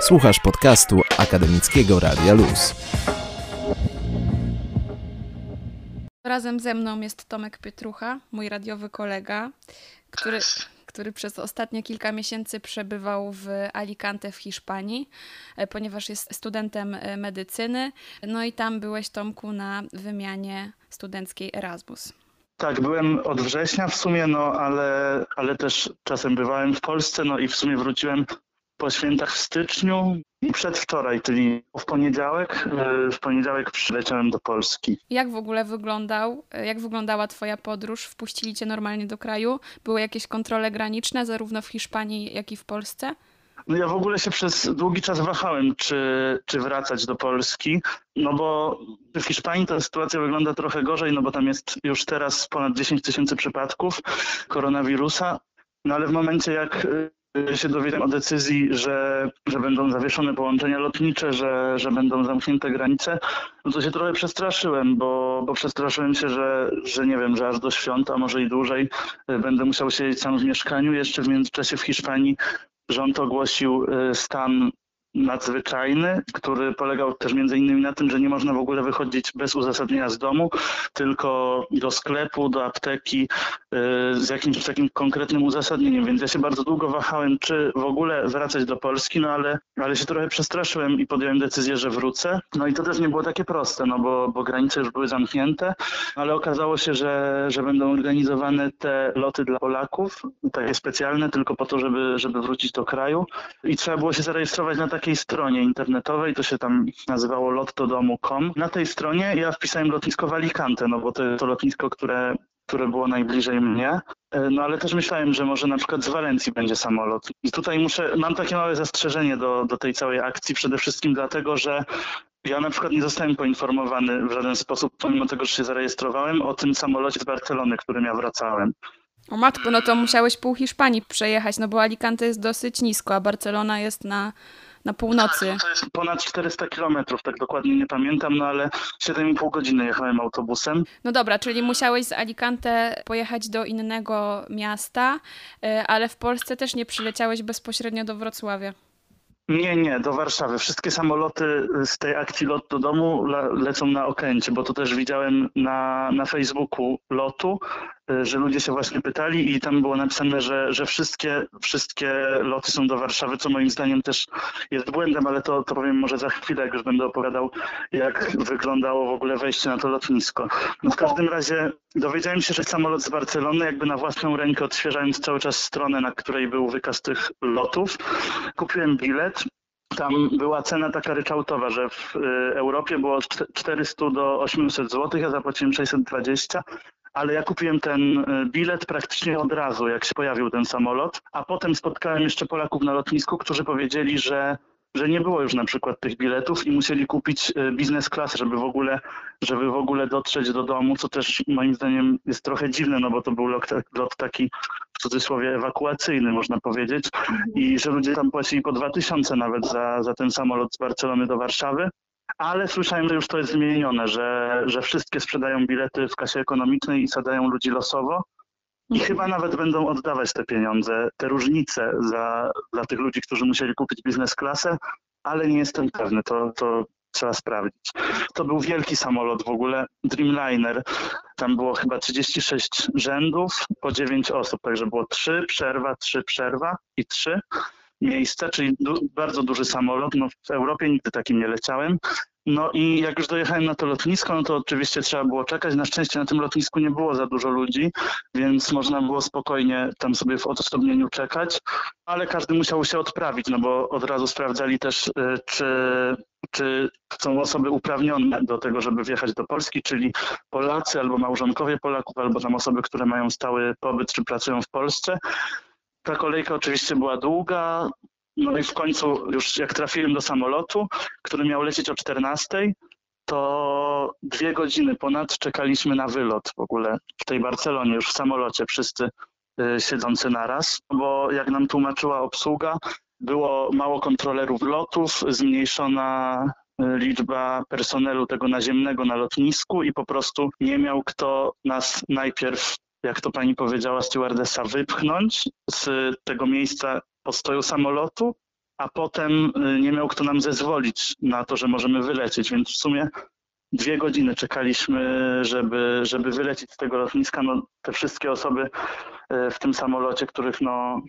Słuchasz podcastu Akademickiego Radia Luz. Razem ze mną jest Tomek Pietrucha, mój radiowy kolega, który, który przez ostatnie kilka miesięcy przebywał w Alicante w Hiszpanii, e, ponieważ jest studentem e, medycyny. No i tam byłeś, Tomku, na wymianie studenckiej Erasmus. Tak, byłem od września w sumie, no ale, ale też czasem bywałem w Polsce, no i w sumie wróciłem po świętach w styczniu i przedwczoraj, czyli w poniedziałek. e, W poniedziałek przyleciałem do Polski. Jak w ogóle wyglądał, e, jak wyglądała Twoja podróż? Wpuścili Cię normalnie do kraju? Były jakieś kontrole graniczne, zarówno w Hiszpanii, jak i w Polsce? No ja w ogóle się przez długi czas wahałem, czy, czy wracać do Polski, no bo w Hiszpanii ta sytuacja wygląda trochę gorzej, no bo tam jest już teraz ponad 10 tysięcy przypadków koronawirusa, no ale w momencie jak się dowiedziałem o decyzji, że, że będą zawieszone połączenia lotnicze, że, że będą zamknięte granice, no to się trochę przestraszyłem, bo, bo przestraszyłem się, że, że nie wiem, że aż do świąt, a może i dłużej y, będę musiał siedzieć sam w mieszkaniu. Jeszcze w międzyczasie w Hiszpanii rząd ogłosił y, stan nadzwyczajny, który polegał też między innymi na tym, że nie można w ogóle wychodzić bez uzasadnienia z domu, tylko do sklepu, do apteki y, z jakimś takim konkretnym uzasadnieniem. Więc ja się bardzo długo wahałem, czy w ogóle wracać do Polski, no ale, ale się trochę przestraszyłem i podjąłem decyzję, że wrócę. No i to też nie było takie proste, no bo, bo granice już były zamknięte, ale okazało się, że, że będą organizowane te loty dla Polaków, takie specjalne, tylko po to, żeby, żeby wrócić do kraju. I trzeba było się zarejestrować na takiej stronie internetowej, to się tam nazywało lottodomu.com. Na tej stronie ja wpisałem lotnisko w Alicante, no bo to jest to lotnisko, które, które było najbliżej mnie. E, No ale też myślałem, że może na przykład z Walencji będzie samolot. I tutaj muszę, mam takie małe zastrzeżenie do, do tej całej akcji, przede wszystkim dlatego, że ja na przykład nie zostałem poinformowany w żaden sposób, pomimo tego, że się zarejestrowałem, o tym samolocie z Barcelony, którym ja wracałem. O matko, no to musiałeś pół Hiszpanii przejechać, no bo Alicante jest dosyć nisko, a Barcelona jest na, na północy. To jest ponad 400 kilometrów, tak dokładnie nie pamiętam, no ale 7,5 godziny jechałem autobusem. No dobra, czyli musiałeś z Alicante pojechać do innego miasta, y, ale w Polsce też nie przyleciałeś bezpośrednio do Wrocławia. Nie, nie, do Warszawy. Wszystkie samoloty z tej akcji lot do domu le- lecą na Okęcie, bo to też widziałem na, na Facebooku lotu, że ludzie się właśnie pytali i tam było napisane, że, że wszystkie, wszystkie loty są do Warszawy, co moim zdaniem też jest błędem, ale to, to powiem może za chwilę, jak już będę opowiadał, jak wyglądało w ogóle wejście na to lotnisko. No w każdym razie dowiedziałem się, że samolot z Barcelony, jakby na własną rękę odświeżając cały czas stronę, na której był wykaz tych lotów, kupiłem bilet. Tam była cena taka ryczałtowa, że w y, Europie było od czte- 400 do 800 zł, ja zapłaciłem 620, ale ja kupiłem ten y, bilet praktycznie od razu, jak się pojawił ten samolot, a potem spotkałem jeszcze Polaków na lotnisku, którzy powiedzieli, że że nie było już na przykład tych biletów i musieli kupić y, biznes class, żeby w ogóle, żeby w ogóle dotrzeć do domu, co też moim zdaniem jest trochę dziwne, no bo to był lot, lot taki w cudzysłowie ewakuacyjny, można powiedzieć, i że ludzie tam płacili po 2000 nawet za, za ten samolot z Barcelony do Warszawy. Ale słyszałem, że już to jest zmienione, że, że wszystkie sprzedają bilety w kasie ekonomicznej i sadają ludzi losowo. I chyba nawet będą oddawać te pieniądze, te różnice za, dla tych ludzi, którzy musieli kupić biznes klasę, ale nie jestem pewny, to, to trzeba sprawdzić. To był wielki samolot w ogóle, Dreamliner. Tam było chyba 36 rzędów po 9 osób, także było 3 przerwa, 3 przerwa i 3 miejsca, czyli du- bardzo duży samolot. No, w Europie nigdy takim nie leciałem. No i jak już dojechałem na to lotnisko, no to oczywiście trzeba było czekać. Na szczęście na tym lotnisku nie było za dużo ludzi, więc można było spokojnie tam sobie w odosobnieniu czekać, ale każdy musiał się odprawić, no bo od razu sprawdzali też, y, czy, czy są osoby uprawnione do tego, żeby wjechać do Polski, czyli Polacy albo małżonkowie Polaków, albo tam osoby, które mają stały pobyt czy pracują w Polsce. Ta kolejka oczywiście była długa, no i w końcu już jak trafiłem do samolotu, który miał lecieć o 14, to dwie godziny ponad czekaliśmy na wylot w ogóle w tej Barcelonie, już w samolocie wszyscy y, siedzący naraz, bo jak nam tłumaczyła obsługa, było mało kontrolerów lotów, zmniejszona y, liczba personelu tego naziemnego na lotnisku i po prostu nie miał kto nas najpierw, jak to pani powiedziała, stewardessa, wypchnąć z tego miejsca postoju samolotu, a potem y, nie miał kto nam zezwolić na to, że możemy wylecieć, więc w sumie dwie godziny czekaliśmy, żeby, żeby wylecieć z tego lotniska. No, te wszystkie osoby y, w tym samolocie, których no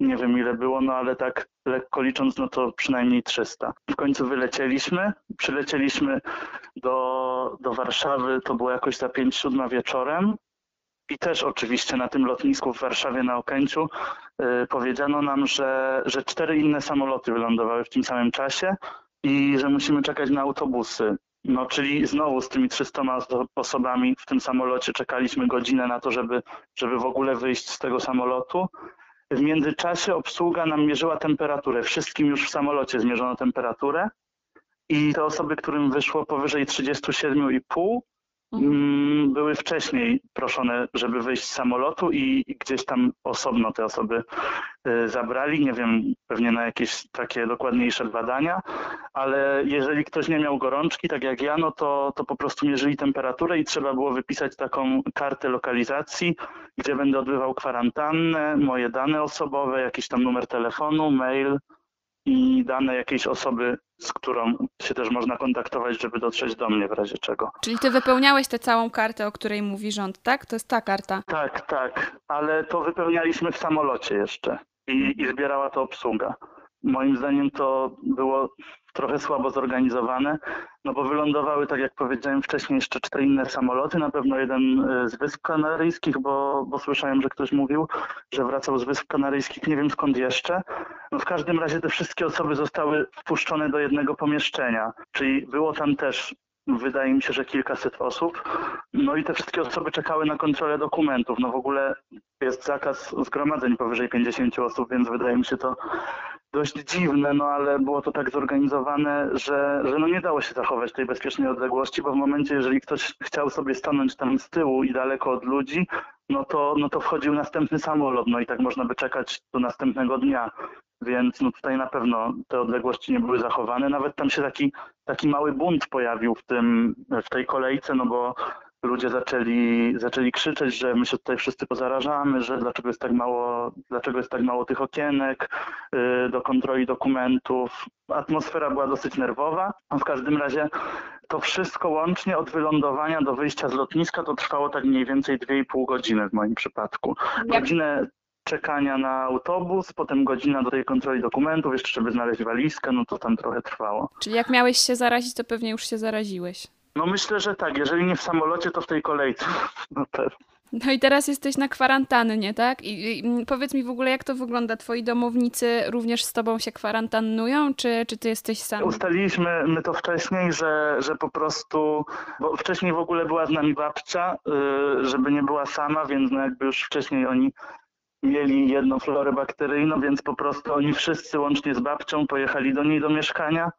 nie wiem ile było, no ale tak lekko licząc, no to przynajmniej 300. W końcu wylecieliśmy, przylecieliśmy do, do Warszawy, to było jakoś za 5-7 wieczorem. I też oczywiście na tym lotnisku w Warszawie na Okęciu y, powiedziano nam, że, że cztery inne samoloty wylądowały w tym samym czasie i że musimy czekać na autobusy. No, czyli znowu z tymi 300 osobami w tym samolocie czekaliśmy godzinę na to, żeby, żeby w ogóle wyjść z tego samolotu. W międzyczasie obsługa nam mierzyła temperaturę. Wszystkim już w samolocie zmierzono temperaturę i te osoby, którym wyszło powyżej 37,5, Mhm. Mm, były wcześniej proszone, żeby wyjść z samolotu i gdzieś tam osobno te osoby y, zabrali. Nie wiem, pewnie na jakieś takie dokładniejsze badania, ale jeżeli ktoś nie miał gorączki, tak jak ja, no to, to po prostu mierzyli temperaturę i trzeba było wypisać taką kartę lokalizacji, gdzie będę odbywał kwarantannę, moje dane osobowe, jakiś tam numer telefonu, mail, i dane jakiejś osoby, z którą się też można kontaktować, żeby dotrzeć do mnie w razie czego. Czyli ty wypełniałeś tę całą kartę, o której mówi rząd, tak? To jest ta karta. Tak, tak, ale to wypełnialiśmy w samolocie jeszcze i, i zbierała to obsługa. Moim zdaniem to było trochę słabo zorganizowane, no bo wylądowały, tak jak powiedziałem wcześniej, jeszcze cztery inne samoloty, na pewno jeden e, z Wysp Kanaryjskich, bo, bo słyszałem, że ktoś mówił, że wracał z Wysp Kanaryjskich, nie wiem skąd jeszcze. W każdym razie te wszystkie osoby zostały wpuszczone do jednego pomieszczenia, czyli było tam też wydaje mi się, że kilkaset osób. No i te wszystkie osoby czekały na kontrolę dokumentów. No w ogóle jest zakaz zgromadzeń powyżej 50 osób, więc wydaje mi się to dość dziwne, no ale było to tak zorganizowane, że, że no nie dało się zachować tej bezpiecznej odległości, bo w momencie, jeżeli ktoś chciał sobie stanąć tam z tyłu i daleko od ludzi, no to, no to wchodził następny samolot, no i tak można by czekać do następnego dnia. Więc no tutaj na pewno te odległości nie były zachowane. Nawet tam się taki, taki mały bunt pojawił w, tym, w tej kolejce, no bo ludzie zaczęli, zaczęli krzyczeć, że my się tutaj wszyscy pozarażamy, że dlaczego jest tak mało, dlaczego jest tak mało tych okienek y, do kontroli dokumentów. Atmosfera była dosyć nerwowa, w każdym razie to wszystko łącznie od wylądowania do wyjścia z lotniska to trwało tak mniej więcej 2,5 godziny w moim przypadku. Godzinę czekania na autobus, potem godzina do tej kontroli dokumentów, jeszcze żeby znaleźć walizkę, no to tam trochę trwało. Czyli jak miałeś się zarazić, to pewnie już się zaraziłeś. No myślę, że tak. Jeżeli nie w samolocie, to w tej kolejce. No pewnie. No i teraz jesteś na kwarantannie, tak? I, I, powiedz mi w ogóle, jak to wygląda? Twoi domownicy również z tobą się kwarantannują, czy, czy ty jesteś sam? Ustaliliśmy my to wcześniej, że, że po prostu, bo wcześniej w ogóle była z nami babcia, yy, żeby nie była sama, więc no jakby już wcześniej oni mieli jedną florę bakteryjną, więc po prostu oni wszyscy łącznie z babcią pojechali do niej do mieszkania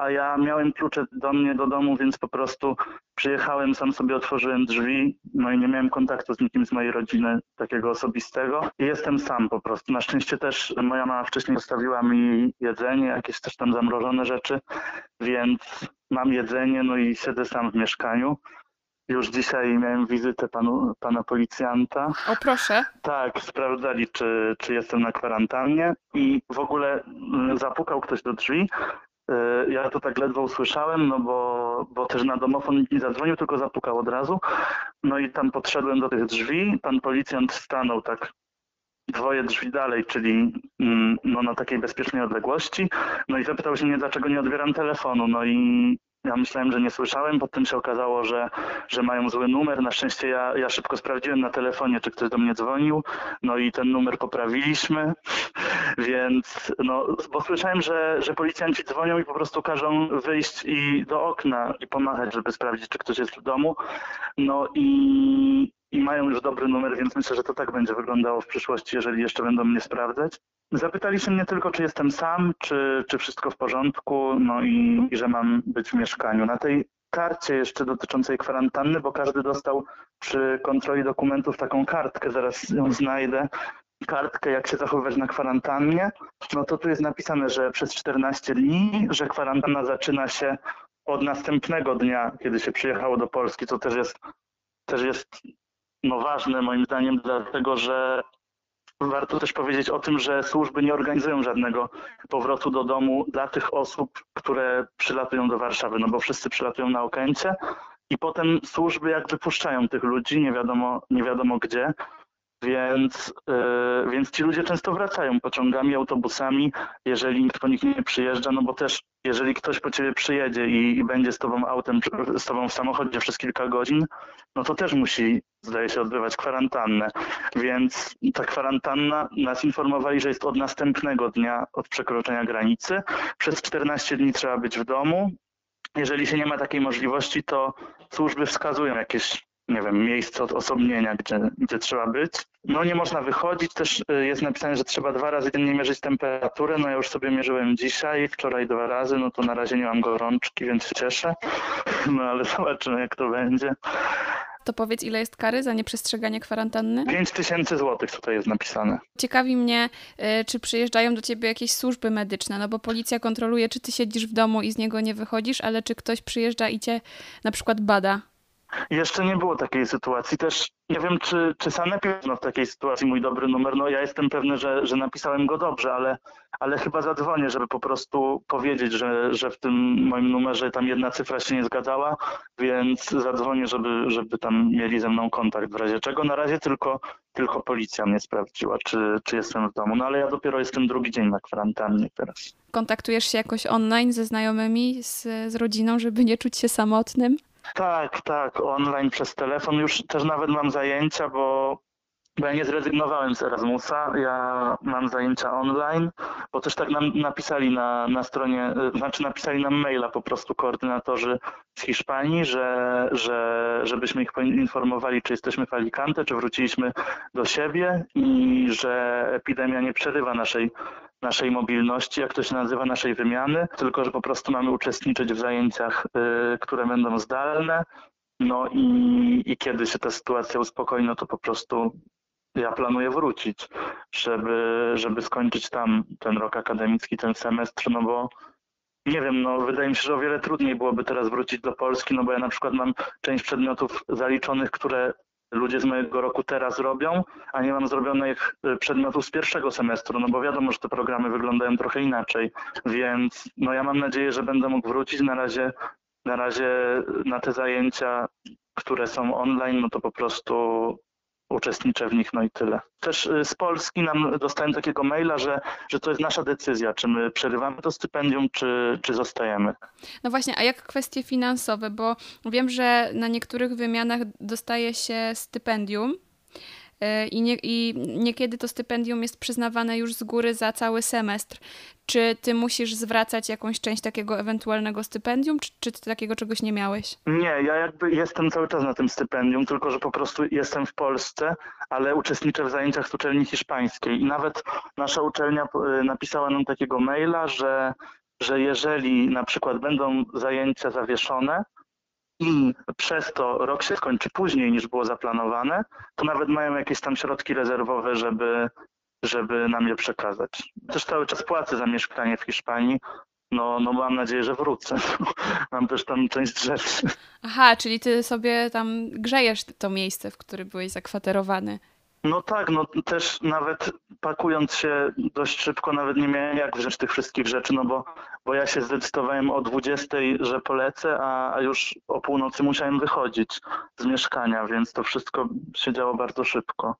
a ja miałem klucze do mnie, do domu, więc po prostu przyjechałem, sam sobie otworzyłem drzwi, no i nie miałem kontaktu z nikim z mojej rodziny takiego osobistego i jestem sam po prostu. Na szczęście też moja mama wcześniej zostawiła mi jedzenie, jakieś też tam zamrożone rzeczy, więc mam jedzenie, no i siedzę sam w mieszkaniu. Już dzisiaj miałem wizytę panu, pana policjanta. O proszę. Tak, sprawdzali, czy, czy jestem na kwarantannie i w ogóle mm, zapukał ktoś do drzwi. E, ja to tak ledwo usłyszałem, no bo, bo też na domofon nie zadzwonił, tylko zapukał od razu. No i tam podszedłem do tych drzwi. Pan policjant stanął tak dwoje drzwi dalej, czyli mm, no, na takiej bezpiecznej odległości. No i zapytał się mnie, dlaczego nie odbieram telefonu. No i ja myślałem, że nie słyszałem, potem się okazało, że, że mają zły numer. Na szczęście ja, ja szybko sprawdziłem na telefonie, czy ktoś do mnie dzwonił, no i ten numer poprawiliśmy, więc no, bo słyszałem, że, że policjanci dzwonią i po prostu każą wyjść i do okna i pomachać, żeby sprawdzić, czy ktoś jest w domu. No i, i mają już dobry numer, więc myślę, że to tak będzie wyglądało w przyszłości, jeżeli jeszcze będą mnie sprawdzać. Zapytali się mnie tylko, czy jestem sam, czy, czy wszystko w porządku, no i, i że mam być w mieszkaniu. Na tej karcie jeszcze dotyczącej kwarantanny, bo każdy dostał przy kontroli dokumentów taką kartkę, zaraz ją znajdę, kartkę, jak się zachowywać na kwarantannie, no to tu jest napisane, że przez 14 dni, że kwarantanna zaczyna się od następnego dnia, kiedy się przyjechało do Polski, co też jest, też jest no ważne moim zdaniem, dlatego że warto też powiedzieć o tym, że służby nie organizują żadnego powrotu do domu dla tych osób, które przylatują do Warszawy, no bo wszyscy przylatują na Okęcie i potem służby jak wypuszczają tych ludzi, nie wiadomo, nie wiadomo gdzie, więc, yy, więc ci ludzie często wracają pociągami, autobusami, jeżeli nikt po nich nie przyjeżdża, no bo też jeżeli ktoś po ciebie przyjedzie i, i, będzie z tobą autem, z tobą w samochodzie przez kilka godzin, no to też musi, zdaje się, odbywać kwarantannę. Więc ta kwarantanna nas informowali, że jest od następnego dnia od przekroczenia granicy. Przez 14 dni trzeba być w domu. Jeżeli się nie ma takiej możliwości, to służby wskazują jakieś nie wiem, miejsce odosobnienia, gdzie, gdzie trzeba być. No nie można wychodzić, też y, jest napisane, że trzeba dwa razy dziennie mierzyć temperaturę, no ja już sobie mierzyłem dzisiaj, wczoraj dwa razy, no to na razie nie mam gorączki, więc się cieszę, no ale zobaczymy jak to będzie. To powiedz, ile jest kary za nieprzestrzeganie kwarantanny? 5 tysięcy złotych tutaj jest napisane. Ciekawi mnie, y, czy przyjeżdżają do ciebie jakieś służby medyczne, no bo policja kontroluje, czy ty siedzisz w domu i z niego nie wychodzisz, ale czy ktoś przyjeżdża i cię na przykład bada? Jeszcze nie było takiej sytuacji. Też nie wiem, czy, czy Sanepid no w takiej sytuacji mój dobry numer. No ja jestem pewny, że, że napisałem go dobrze, ale, ale chyba zadzwonię, żeby po prostu powiedzieć, że, że w tym moim numerze tam jedna cyfra się nie zgadzała, więc zadzwonię, żeby, żeby tam mieli ze mną kontakt w razie czego. Na razie tylko, tylko policja mnie sprawdziła, czy, czy jestem w domu. No ale ja dopiero jestem drugi dzień na kwarantannie teraz. Kontaktujesz się jakoś online ze znajomymi, z, z rodziną, żeby nie czuć się samotnym? Tak, tak, online przez telefon. Już też nawet mam zajęcia, bo, bo ja nie zrezygnowałem z Erasmusa. Ja mam zajęcia online, bo też tak nam napisali na, na stronie, znaczy napisali nam maila po prostu koordynatorzy z Hiszpanii, że, że żebyśmy ich poinformowali, czy jesteśmy w Alicante, czy wróciliśmy do siebie i że epidemia nie przerywa naszej naszej mobilności, jak to się nazywa, naszej wymiany, tylko że po prostu mamy uczestniczyć w zajęciach, y, które będą zdalne. No i, i kiedy się ta sytuacja uspokoi, no to po prostu ja planuję wrócić, żeby, żeby skończyć tam ten rok akademicki, ten semestr, no bo nie wiem, no wydaje mi się, że o wiele trudniej byłoby teraz wrócić do Polski, no bo ja na przykład mam część przedmiotów zaliczonych, które ludzie z mojego roku teraz robią, a nie mam zrobionych y, przedmiotów z pierwszego semestru, no bo wiadomo, że te programy wyglądają trochę inaczej, więc no ja mam nadzieję, że będę mógł wrócić. Na razie, na razie na te zajęcia, które są online, no to po prostu uczestniczę w nich, no i tyle. Też y, z Polski nam dostałem takiego maila, że, że to jest nasza decyzja, czy my przerywamy to stypendium, czy, czy zostajemy. No właśnie, a jak kwestie finansowe, bo wiem, że na niektórych wymianach dostaje się stypendium, i, nie, I niekiedy to stypendium jest przyznawane już z góry za cały semestr. Czy ty musisz zwracać jakąś część takiego ewentualnego stypendium, czy, czy ty takiego czegoś nie miałeś? Nie, ja jakby jestem cały czas na tym stypendium, tylko że po prostu jestem w Polsce, ale uczestniczę w zajęciach z uczelni hiszpańskiej. I nawet nasza uczelnia y, napisała nam takiego maila, że, że jeżeli na przykład będą zajęcia zawieszone, i przez to rok się skończy później niż było zaplanowane, to nawet mają jakieś tam środki rezerwowe, żeby, żeby nam je przekazać. Też cały czas płacę za mieszkanie w Hiszpanii. No, no mam nadzieję, że wrócę. mam też tam część rzeczy. Aha, czyli ty sobie tam grzejesz to miejsce, w którym byłeś zakwaterowany. No tak, no też nawet pakując się dość szybko, nawet nie miałem jak wziąć tych wszystkich rzeczy, no bo, bo ja się zdecydowałem o 20, że polecę, a, a już o północy musiałem wychodzić z mieszkania, więc to wszystko się działo bardzo szybko.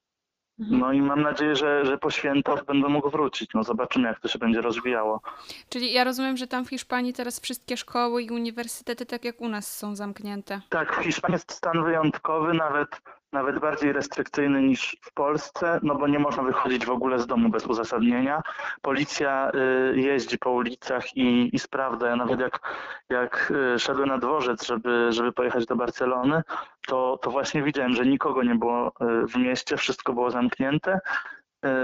Mhm. No i mam nadzieję, że, że po świętach będę mógł wrócić. No zobaczymy, jak to się będzie rozwijało. Czyli ja rozumiem, że tam w Hiszpanii teraz wszystkie szkoły i uniwersytety, tak jak u nas, są zamknięte. Tak, w Hiszpanii jest stan wyjątkowy, nawet nawet bardziej restrykcyjny niż w Polsce, no bo nie można wychodzić w ogóle z domu bez uzasadnienia. Policja y, jeździ po ulicach i, i sprawdza. Ja nawet jak, jak y, szedłem na dworzec, żeby, żeby pojechać do Barcelony, to, to właśnie widziałem, że nikogo nie było y, w mieście, wszystko było zamknięte.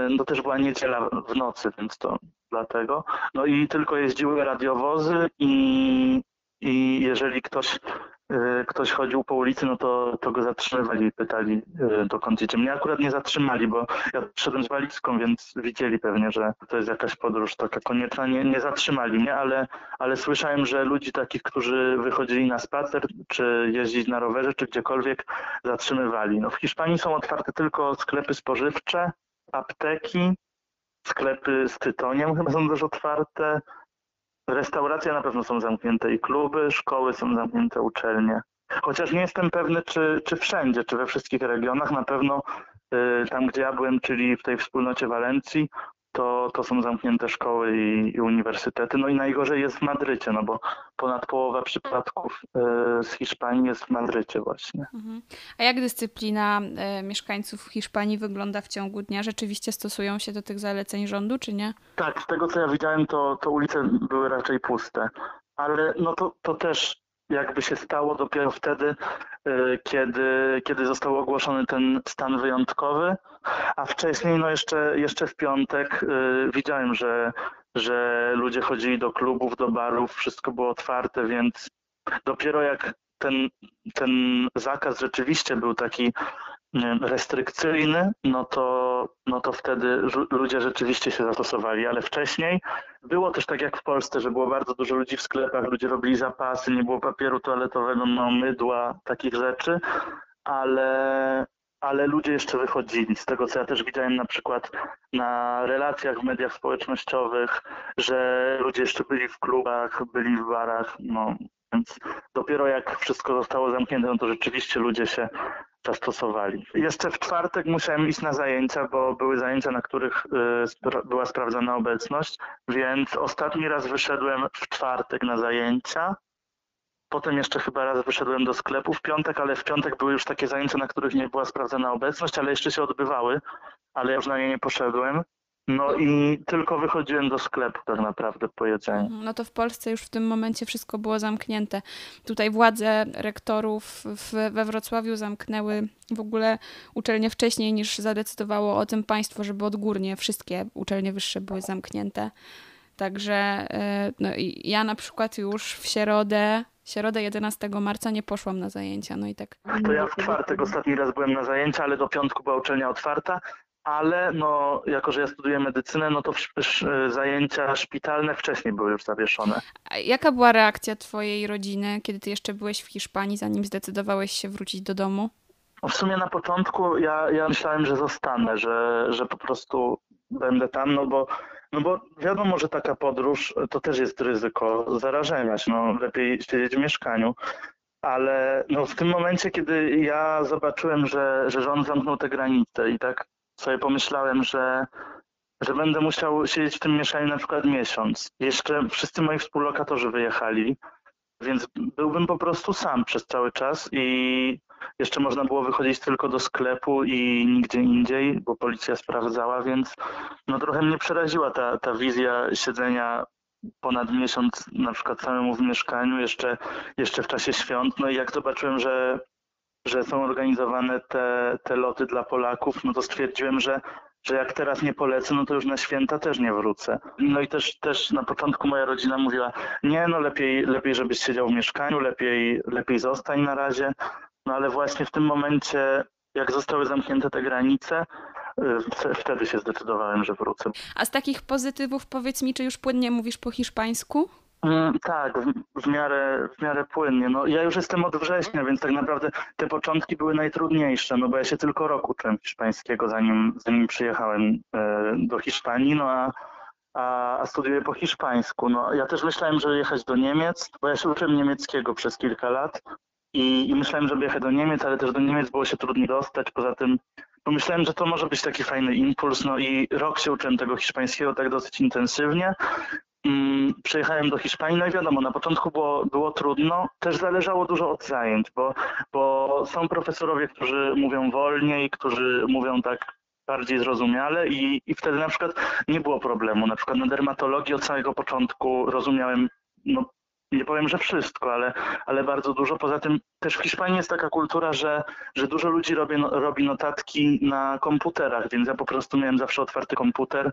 No też była niedziela w nocy, więc to dlatego. No i tylko jeździły radiowozy i, i jeżeli ktoś ktoś chodził po ulicy, no to, to go zatrzymywali i pytali, y, dokąd idzie. Mnie akurat nie zatrzymali, bo ja szedłem z walizką, więc widzieli pewnie, że to jest jakaś podróż taka konieczna. Nie, nie zatrzymali mnie, ale, ale słyszałem, że ludzi takich, którzy wychodzili na spacer, czy jeździć na rowerze, czy gdziekolwiek, zatrzymywali. No, w Hiszpanii są otwarte tylko sklepy spożywcze, apteki, sklepy z tytoniem chyba są też otwarte, restauracje na pewno są zamknięte i kluby, szkoły są zamknięte, uczelnie. Chociaż nie jestem pewny, czy, czy wszędzie, czy we wszystkich regionach. Na pewno y, tam, gdzie ja byłem, czyli w tej wspólnocie Walencji, to, to są zamknięte szkoły i, i, uniwersytety. No i najgorzej jest w Madrycie, no bo ponad połowa przypadków y, z Hiszpanii jest w Madrycie właśnie. Mhm. A jak dyscyplina y, mieszkańców Hiszpanii wygląda w ciągu dnia? Rzeczywiście stosują się do tych zaleceń rządu, czy nie? Tak, z tego co ja widziałem, to, to ulice były raczej puste. Ale no to, to też jakby się stało dopiero wtedy, y, kiedy, kiedy został ogłoszony ten stan wyjątkowy, a wcześniej, no jeszcze, jeszcze w piątek y, widziałem, że, że ludzie chodzili do klubów, do barów, wszystko było otwarte, więc dopiero jak ten, ten zakaz rzeczywiście był taki restrykcyjny, no to, no to wtedy ludzie rzeczywiście się zastosowali, ale wcześniej było też tak jak w Polsce, że było bardzo dużo ludzi w sklepach, ludzie robili zapasy, nie było papieru toaletowego, no mydła, takich rzeczy, ale, ale ludzie jeszcze wychodzili. Z tego, co ja też widziałem na przykład na relacjach w mediach społecznościowych, że ludzie jeszcze byli w klubach, byli w barach, no więc dopiero jak wszystko zostało zamknięte, no to rzeczywiście ludzie się zastosowali. Jeszcze w czwartek musiałem iść na zajęcia, bo były zajęcia, na których y, była sprawdzana obecność, więc ostatni raz wyszedłem w czwartek na zajęcia. Potem jeszcze chyba raz wyszedłem do sklepu w piątek, ale w piątek były już takie zajęcia, na których nie była sprawdzana obecność, ale jeszcze się odbywały, ale już na nie nie poszedłem. No i tylko wychodziłem do sklepu tak naprawdę po jedzeniu. No to w Polsce już w tym momencie wszystko było zamknięte. Tutaj władze rektorów w, we Wrocławiu zamknęły w ogóle uczelnie wcześniej niż zadecydowało o tym państwo, żeby odgórnie wszystkie uczelnie wyższe były zamknięte. Także e, no ja na przykład już w środę środę 11 marca nie poszłam na zajęcia, no i tak. To ja w czwartek ostatni raz byłem na zajęcia, ale do piątku była uczelnia otwarta, ale no, jako że ja studiuję medycynę, no to zajęcia szpitalne wcześniej były już zawieszone. A jaka była reakcja twojej rodziny, kiedy ty jeszcze byłeś w Hiszpanii, zanim zdecydowałeś się wrócić do domu? W sumie na początku ja, ja myślałem, że zostanę, że, że po prostu będę tam, no bo, no bo wiadomo, że taka podróż to też jest ryzyko zarażenia się, no lepiej siedzieć w mieszkaniu. Ale no w tym momencie, kiedy ja zobaczyłem, że, że rząd zamknął te granice i tak sobie pomyślałem, że, że będę musiał siedzieć w tym mieszaniu na przykład miesiąc. Jeszcze wszyscy moi współlokatorzy wyjechali, więc byłbym po prostu sam przez cały czas i jeszcze można było wychodzić tylko do sklepu i nigdzie indziej, bo policja sprawdzała, więc no trochę mnie przeraziła ta, ta wizja siedzenia ponad miesiąc na przykład samemu w mieszkaniu, jeszcze, jeszcze w czasie świąt. No i jak zobaczyłem, że że są organizowane te, te loty dla Polaków, no to stwierdziłem, że, że jak teraz nie polecę, no to już na święta też nie wrócę. No i też, też na początku moja rodzina mówiła, nie, no lepiej, lepiej żebyś siedział w mieszkaniu, lepiej, lepiej zostań na razie. No ale właśnie w tym momencie, jak zostały zamknięte te granice, y, wtedy się zdecydowałem, że wrócę. A z takich pozytywów powiedz mi, czy już płynnie mówisz po hiszpańsku? Mm, tak, w, w, miarę, w miarę płynnie. No, ja już jestem od września, więc tak naprawdę te początki były najtrudniejsze, no bo ja się tylko rok uczyłem hiszpańskiego, zanim, zanim przyjechałem e, do Hiszpanii, no a, a, a studiuję po hiszpańsku. No, ja też myślałem, że jechać do Niemiec, bo ja się uczyłem niemieckiego przez kilka lat i, i myślałem, żeby jechać do Niemiec, ale też do Niemiec było się trudniej dostać. Poza tym pomyślałem, że to może być taki fajny impuls, no i rok się uczyłem tego hiszpańskiego tak dosyć intensywnie, Mm, przyjechałem do Hiszpanii, no i wiadomo, na początku było, było trudno, też zależało dużo od zajęć, bo, bo są profesorowie, którzy mówią wolniej, którzy mówią tak bardziej zrozumiale i, i wtedy na przykład nie było problemu. Na przykład na dermatologii od samego początku rozumiałem, no nie powiem, że wszystko, ale, ale bardzo dużo. Poza tym też w Hiszpanii jest taka kultura, że, że dużo ludzi robi, robi notatki na komputerach, więc ja po prostu miałem zawsze otwarty komputer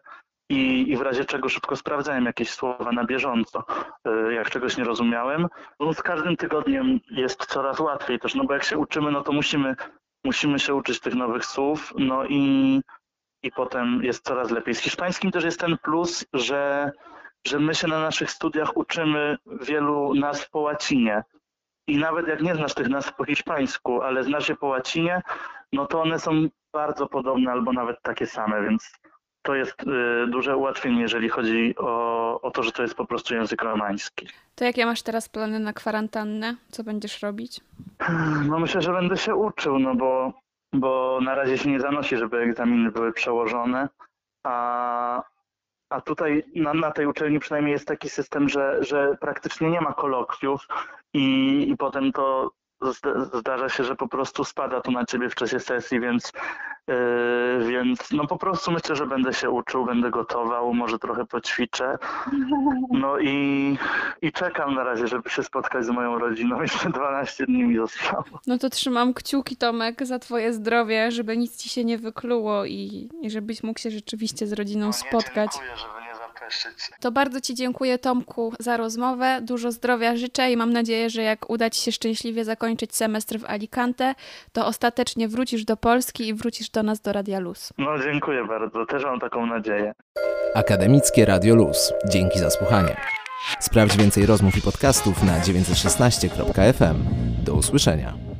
i, i w razie czego szybko sprawdzałem jakieś słowa na bieżąco, y, jak czegoś nie rozumiałem. No, z każdym tygodniem jest coraz łatwiej też, no bo jak się uczymy, no to musimy, musimy się uczyć tych nowych słów, no i, i potem jest coraz lepiej. Z hiszpańskim też jest ten plus, że, że my się na naszych studiach uczymy wielu nazw po łacinie. I nawet jak nie znasz tych nazw po hiszpańsku, ale znasz je po łacinie, no to one są bardzo podobne albo nawet takie same, więc to jest y, duże ułatwienie, jeżeli chodzi o, o to, że to jest po prostu język romański. To jakie masz teraz plany na kwarantannę? Co będziesz robić? No myślę, że będę się uczył, no bo, bo na razie się nie zanosi, żeby egzaminy były przełożone, a, a tutaj na, na tej uczelni przynajmniej jest taki system, że, że praktycznie nie ma kolokwiów i, i potem to zdarza się, że po prostu spada to na ciebie w czasie sesji, więc, yy, więc no po prostu myślę, że będę się uczył, będę gotował, może trochę poćwiczę. No i, i czekam na razie, żeby się spotkać z moją rodziną. Jeszcze 12 dni mi zostało. No to trzymam kciuki, Tomek, za twoje zdrowie, żeby nic ci się nie wykluło i, i żebyś mógł się rzeczywiście z rodziną no, spotkać. Dziękuję, To bardzo Ci dziękuję, Tomku, za rozmowę. Dużo zdrowia życzę i mam nadzieję, że jak uda Ci się szczęśliwie zakończyć semestr w Alicante, to ostatecznie wrócisz do Polski i wrócisz do nas do Radia Luz. No dziękuję bardzo, też mam taką nadzieję. Akademickie Radio Luz. Dzięki za słuchanie. Sprawdź więcej rozmów i podcastów na 916.fm. Do usłyszenia.